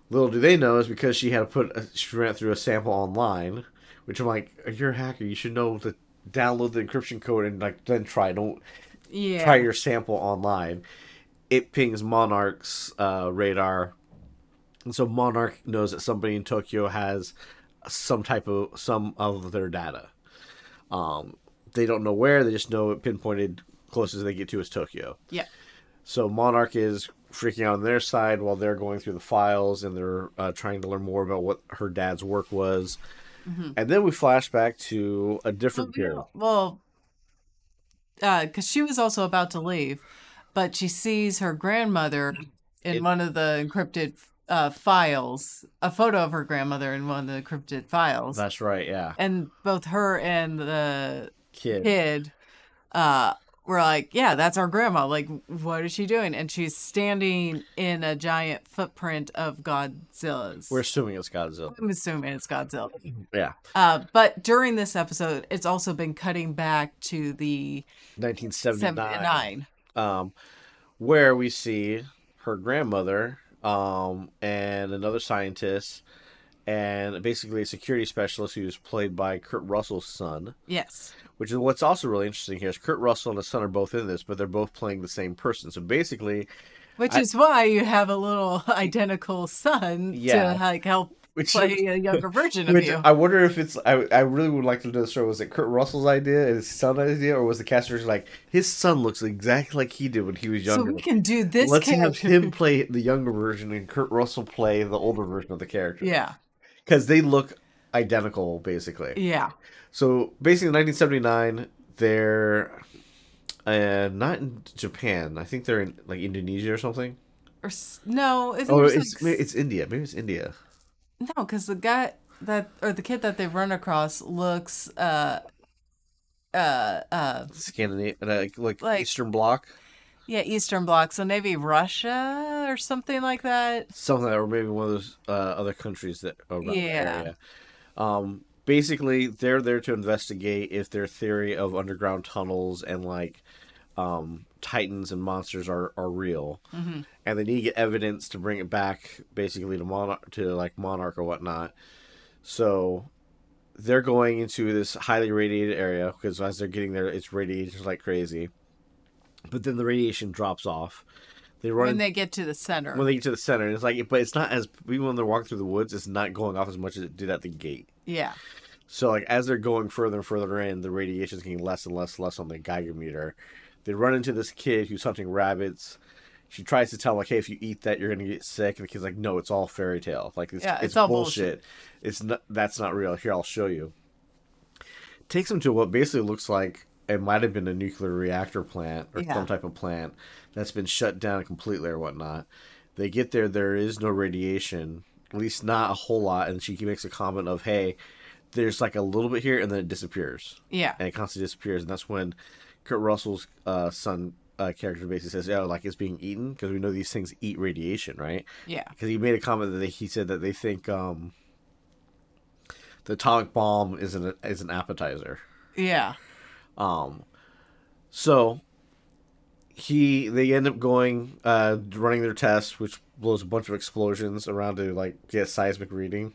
Little do they know is because she had to put a, she ran through a sample online, which I'm like, you're a hacker. You should know to download the encryption code and like then try. Don't Yeah. try your sample online. It pings Monarch's uh, radar, and so Monarch knows that somebody in Tokyo has some type of some of their data. Um, they don't know where; they just know it pinpointed closest they get to is Tokyo. Yeah. So Monarch is freaking out on their side while they're going through the files and they're uh, trying to learn more about what her dad's work was. And then we flash back to a different period. Well, uh because she was also about to leave, but she sees her grandmother in It- one of the encrypted uh, files, a photo of her grandmother in one of the encrypted files, That's right, yeah. and both her and the Kid. kid uh, we're like, yeah, that's our grandma. Like, what is she doing? And she's standing in a giant footprint of Godzilla's. We're assuming it's Godzilla. I'm assuming it's Godzilla. Yeah, Uh, but during this episode, it's also been cutting back to the 1979. um, where we see her grandmother um, and another scientist and basically a security specialist who's played by Kurt Russell's son. Yes. Which is what's also really interesting here is Kurt Russell and his son are both in this, but they're both playing the same person. So basically, Which I- is why you have a little identical son Yeah. to like help which play a younger version of you. I wonder if it's. I, I really would like to know the story. Was it Kurt Russell's idea and his son's idea, or was the casters like his son looks exactly like he did when he was younger? so we can do this Let's have him play the younger version and Kurt Russell play the older version of the character. Yeah. Because they look identical, basically. Yeah. So basically, in 1979, they're uh, not in Japan. I think they're in like Indonesia or something. Or no, I think Oh, it's, it's like, it's India. Maybe it's India. no, because the guy that or the kid that they've run across looks uh uh uh Scandinavia, like, like Like- Eastern Bloc. Yeah Eastern Bloc, so maybe Russia or something like that. something or maybe one of those uh, other countries that around the Yeah. area. Um, basically, they're there to investigate if their theory of underground tunnels and like um, titans and monsters are, are real, Mhm. and they need to get evidence to bring it back, basically to monarch to like monarch or whatnot. So they're going into this highly radiated area because as they're getting there, it's radiated like crazy. But then the radiation drops off. They run When they get to the center. when they get to the center, and it's like, but it's not as even when they're walking through the woods, it's not going off as much as it did at the gate. yeah. So like as they're going further and further in, the radiation's getting less and less and less on the Geiger meter. They run into this kid who's hunting rabbits. She tries to tell him, like, hey, if you eat that, you're gonna get sick. And the kid's like, no, it's all fairy tale. Like it's, Yeah, it's, it's all bullshit. It's not. That's not real. Here, I'll show you. Takes them to what basically looks like it might have been a nuclear reactor plant or Yeah. some type of plant that's been shut down completely or whatnot. They get there, there is no radiation, at least not a whole lot. And she makes a comment of, hey, there's like a little bit here and then it disappears Yeah. and it constantly disappears, and that's when Kurt Russell's uh, son uh, character basically says, "Oh, like it's being eaten because we know these things eat radiation, right?" Yeah. Because he made a comment that they, he said that they think um, the atomic bomb is an is an appetizer. Yeah. Um, so he they end up going uh, running their test, which blows a bunch of explosions around to like get seismic reading,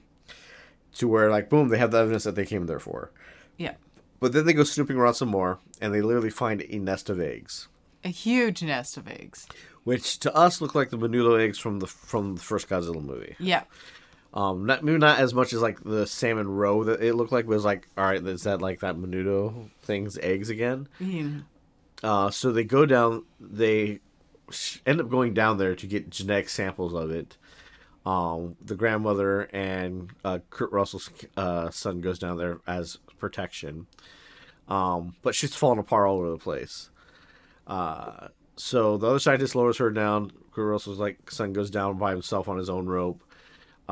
to where like boom, they have the evidence that they came there for. Yeah. But then they go snooping around some more, and they literally find a nest of eggs, A huge nest of eggs. which to us look like the Menudo eggs from the from the first Godzilla movie. Yeah. Um, not maybe not as much as like the salmon roe that it looked like, but it was like, all right, is that like that Menudo thing's eggs again? Mm. Uh, so they go down. They end up going down there to get genetic samples of it. Um, the grandmother and uh, Kurt Russell's uh, son goes down there as protection. Um, but she's falling apart all over the place. Uh, so the other scientist lowers her down. Kurt Russell's like son goes down by himself on his own rope.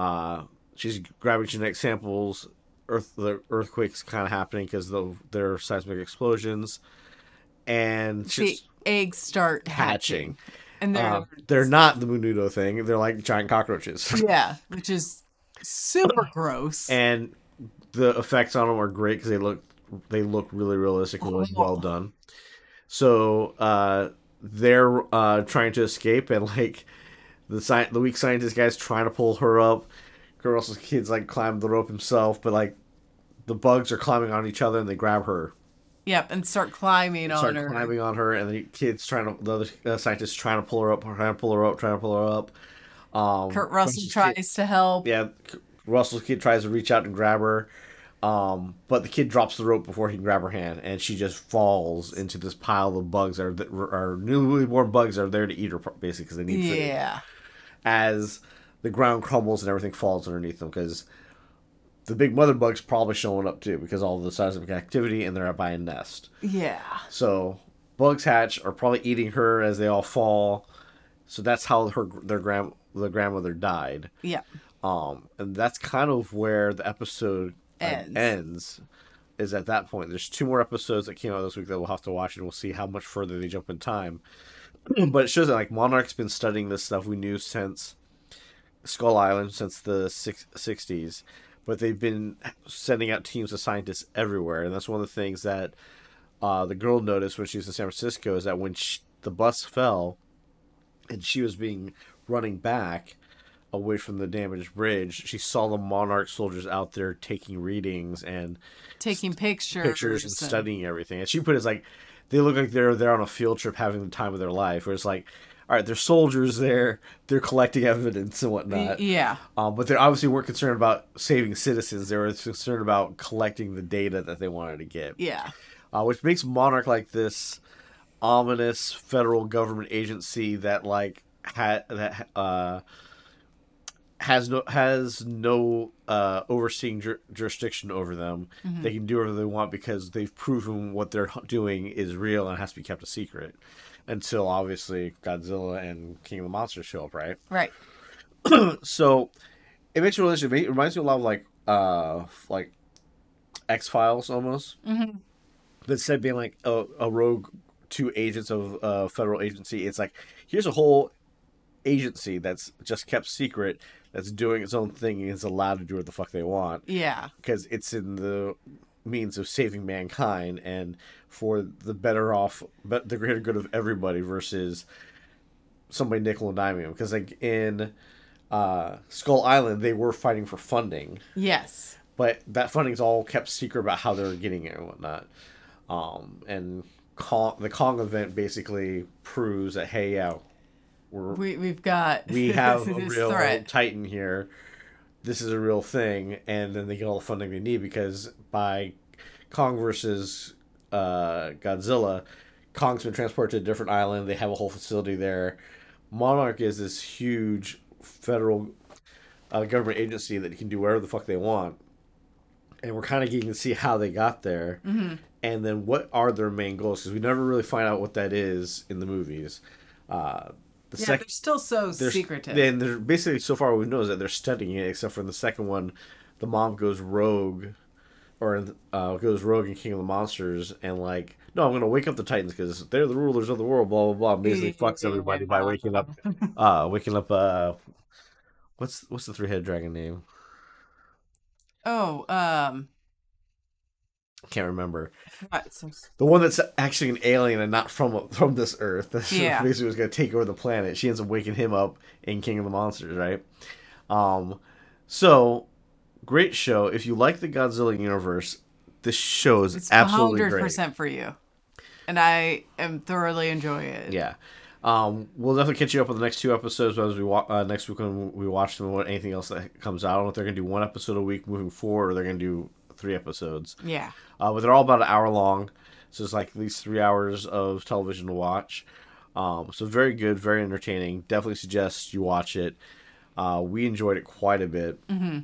Uh, she's grabbing genetic samples. Earth the earthquakes kind of happening because the there are seismic explosions, and The eggs start hatching. hatching. And they're Uh, they're not the Menudo thing. They're like giant cockroaches. yeah, which is super gross. and the effects on them are great because they look they look really realistic and well done. So uh, they're uh, trying to escape, and like the sci- the weak scientist guy's trying to pull her up. Kurt Russell's kid's like climbed the rope himself, but like the bugs are climbing on each other and they grab her, yep, and start climbing start on her. Start climbing on her, and the kid's trying to the other uh, scientist trying to pull her up, trying to pull her up, trying to pull her up. Um, Kurt Russell Russell's kid- tries to help. yeah, Russell's kid tries to reach out and grab her, um, but the kid drops the rope before he can grab her hand, and she just falls into this pile of bugs that are, that are newly born bugs that are there to eat her, basically, because they need food. Yeah. As the ground crumbles and everything falls underneath them, because the big mother bug's probably showing up too, because all the seismic activity, and they're up by a nest. Yeah. So bugs hatch are probably eating her as they all fall. So that's how her their grand the grandmother died. Yeah. Um, and that's kind of where the episode Ends. ends. is at that point. There's two more episodes that came out this week that we'll have to watch, and we'll see how much further they jump in time. but it shows that like Monarch's been studying this stuff we knew since Skull Island since the six, 60s, but they've been sending out teams of scientists everywhere, and that's one of the things that uh, the girl noticed when she was in San Francisco is that when she, the bus fell and she was being running back away from the damaged bridge, she saw the Monarch soldiers out there taking readings and taking pictures, pictures and studying everything. And she put it as like they look like they're they're on a field trip having the time of their life. Where it's like, all right, there's soldiers there, they're collecting evidence and whatnot. Yeah. Um, but they obviously weren't concerned about saving citizens. They were concerned about collecting the data that they wanted to get. Yeah. Uh, which makes Monarch like this ominous federal government agency that like had that uh has no has no uh, overseeing jur- jurisdiction over them. Mm-hmm. They can do whatever they want because they've proven what they're doing is real and has to be kept a secret. Until obviously Godzilla and King of the Monsters show up, right? Right. So it makes it really interesting. It reminds me a lot of like uh like X Files almost. Mm-hmm. But instead of being like a, a rogue two agents of a federal agency, it's like here's a whole agency that's just kept secret that's doing its own thing and is allowed to do what the fuck they want Yeah. because it's in the means of saving mankind and for the better off but the greater good of everybody versus somebody nickel and diming them because like in uh, skull island they were fighting for funding Yes. but that funding's all kept secret about how they're getting it and whatnot um, and Kong, the kong event basically proves that hey yeah we're We we've got we have a real threat. titan here. This is a real thing and then they get all the funding they need because by kong versus uh, godzilla kong's been transported to a different island. They have a whole facility there. Monarch is this huge federal uh, government agency that can do whatever the fuck they want. And we're kind of getting to see how they got there. Mm-hmm. and then what are their main goals? Because we never really find out what that is in the movies. Uh, the Yeah, second they're still so they're, secretive. Then they're basically so far we know is that they're studying it, except for in the second one, the mom goes rogue, or uh, goes rogue in King of the Monsters, and like, no, I'm gonna wake up the Titans because they're the rulers of the world. Blah blah blah. Basically, fucks everybody by waking up, uh, waking up. Uh, what's what's the three headed dragon name? oh, um, Can't remember. The one that's actually an alien and not from from this Earth. Yeah. basically was going to take over the planet. She ends up waking him up in King of the Monsters, right? Um, so great show. If you like the Godzilla universe, this show is it's absolutely hundred great. percent for you, and I am thoroughly enjoying it. Yeah. Um, we'll definitely catch you up with the next two episodes as we wa- uh, next week when we watch them. What anything else that comes out? I don't know if they're going to do one episode a week moving forward, or they're going to do three episodes. Yeah. Uh, but they're all about an hour long, so it's like at least three hours of television to watch. Um, so very good, very entertaining. Definitely suggest you watch it. Uh, we enjoyed it quite a bit. Mm-hmm.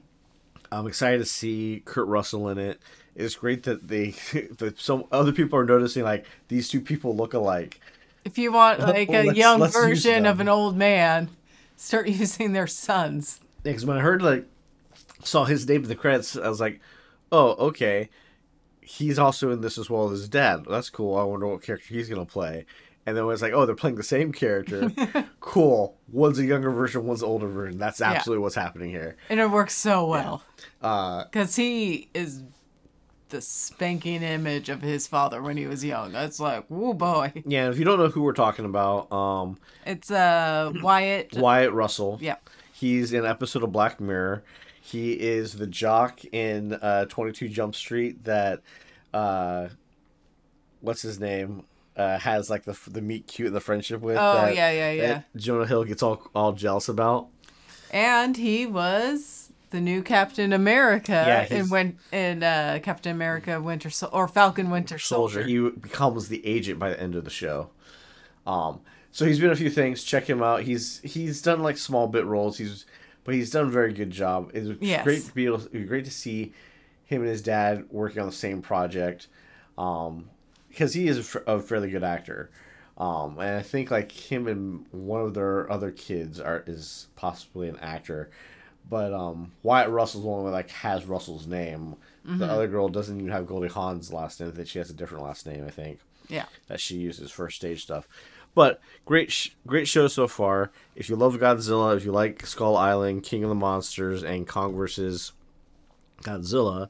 I'm excited to see Kurt Russell in it. It's great that they that some other people are noticing like these two people look alike. If you want like a Let's- young let's version of an old man, start using their sons. Because when I heard like saw his name in the credits, I was like, oh okay, he's also in this as well as his dad. That's cool. I wonder what character he's gonna play. And then it was like, oh, they're playing the same character. cool. One's a younger version, one's an older version. That's absolutely what's happening here. And it works so well. Uh, Because he is the spanking image of his father when he was young. That's like, woo boy. yeah, if you don't know who we're talking about, um, It's uh Wyatt. Wyatt Russell. Yeah. He's in an episode of Black Mirror. He is the jock in uh, 22 Jump Street that, uh, what's his name, uh, has like the the meet cute and the friendship with. Oh, that- yeah, yeah, yeah. Jonah Hill gets all all jealous about. And he was the new Captain America Yeah, in when in uh, Captain America Winter Sol- or Falcon Winter Soldier. Soldier. He becomes the agent by the end of the show. Um, so he's been a few things. Check him out. He's he's done like small bit roles. He's but he's done a very good job. It's Yes. great to be able. It was great to see him and his dad working on the same project. Um, because he is a fairly good actor. Um, and I think like him and one of their other kids are is possibly an actor. But um, Wyatt Russell's the one that like has Russell's name. The other girl doesn't even have Goldie Hawn's last name. That she has a different last name, I think Yeah. that she uses for stage stuff. But great, sh- great show so far. If you love Godzilla, if you like Skull Island, King of the Monsters, and Kong versus Godzilla,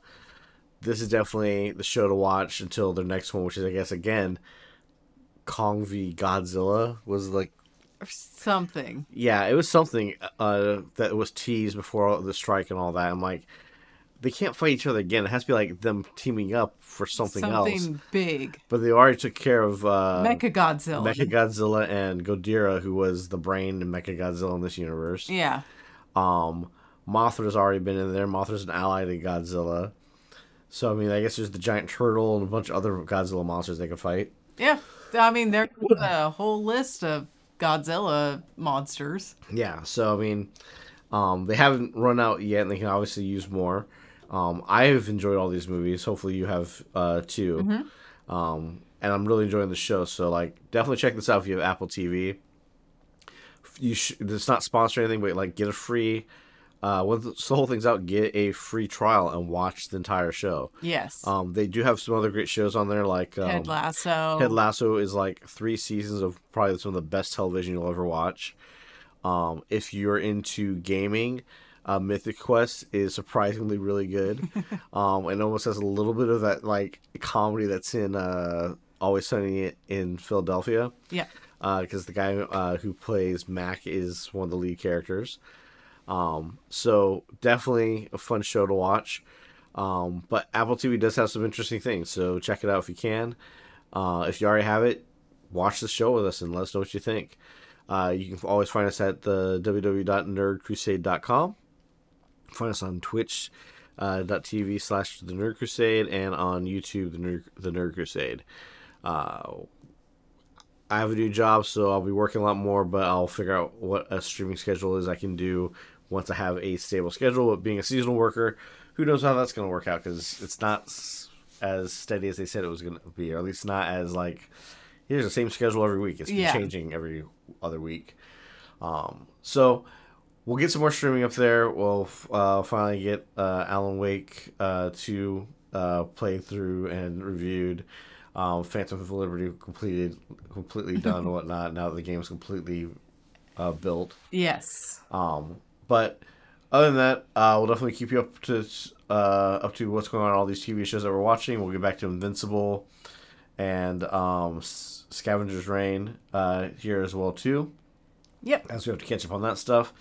this is definitely the show to watch until their next one, which is, I guess, again, Kong v Godzilla was like, Or something. yeah, it was something uh, that was teased before the strike and all that. I'm like, they can't fight each other again. It has to be like them teaming up for something, Something else. big. But they already took care of uh, Mecha Godzilla. Mecha Godzilla and Ghidorah, who was the brain in Mecha Godzilla in this universe. yeah. Um, Mothra's already been in there. Mothra's an ally to Godzilla. So I mean, I guess there's the giant turtle and a bunch of other Godzilla monsters they could fight. Yeah. I mean, there's a whole list of Godzilla monsters. Yeah. So I mean, um, they haven't run out yet, and they can obviously use more. Um, I've enjoyed all these movies. Hopefully, you have uh, too. Um, and I'm really enjoying the show. So like, definitely check this out if you have Apple TV. You sh- it's not sponsored or anything, but like get a free. Uh, once the whole thing's out, get a free trial and watch the entire show. Yes. Um, they do have some other great shows on there, like um, Ted Lasso. Ted Lasso is like three seasons of probably some of the best television you'll ever watch. Um, if you're into gaming, uh, Mythic Quest is surprisingly really good. um, and almost has a little bit of that like comedy that's in uh, Always Sunny in Philadelphia. yeah. Because the guy uh, who plays Mac is one of the lead characters. Um, so definitely a fun show to watch. Um, but Apple TV does have some interesting things, so check it out if you can. Uh, if you already have it, watch the show with us and let us know what you think. Uh, you can always find us at the www.nerdcrusade.com. Find us on Twitch. Uh, .tv slash the Nerd Crusade and on YouTube the Nerd, the Nerd Crusade. Uh, I have a new job, so I'll be working a lot more, but I'll figure out what a streaming schedule is I can do once I have a stable schedule. But being a seasonal worker, who knows how that's going to work out because it's not as steady as they said it was going to be, or at least not as like here's the same schedule every week. It's Yeah. changing every other week. Um, so we'll get some more streaming up there. We'll f- uh, finally get uh, Alan Wake uh, to uh, played through and reviewed. Um, Phantom of Liberty completed, completely done and whatnot. Now that the game's completely uh, built. Yes. Um, but other than that, uh, we'll definitely keep you up to uh, up to what's going on in all these TV shows that we're watching. We'll get back to Invincible and um, Scavenger's Reign uh, here as well too Yep. as we have to catch up on that stuff.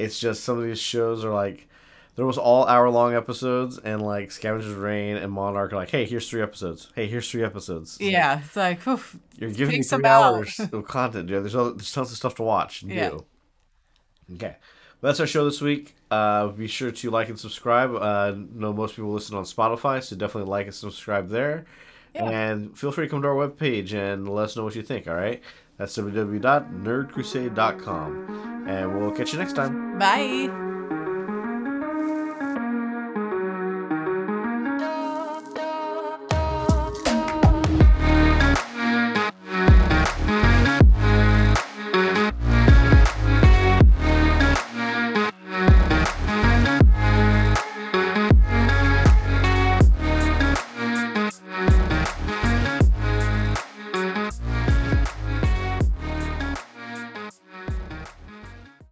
It's just some of these shows are like they're almost all hour long episodes, and like Scavenger's Reign and Monarch are like, hey, here's three episodes. Hey, here's three episodes. It's like, Yeah. It's like, oof. you're giving me three hours of content, dude. There's, other, there's tons of stuff to watch and Yeah. do. Okay. Well, that's our show this week. Uh, be sure to like and subscribe. Uh, I know most people listen on Spotify, so definitely like and subscribe there. Yeah. And feel free to come to our webpage and let us know what you think, all right? That's www.nerdcrusade.com. And we'll catch you next time. Bye.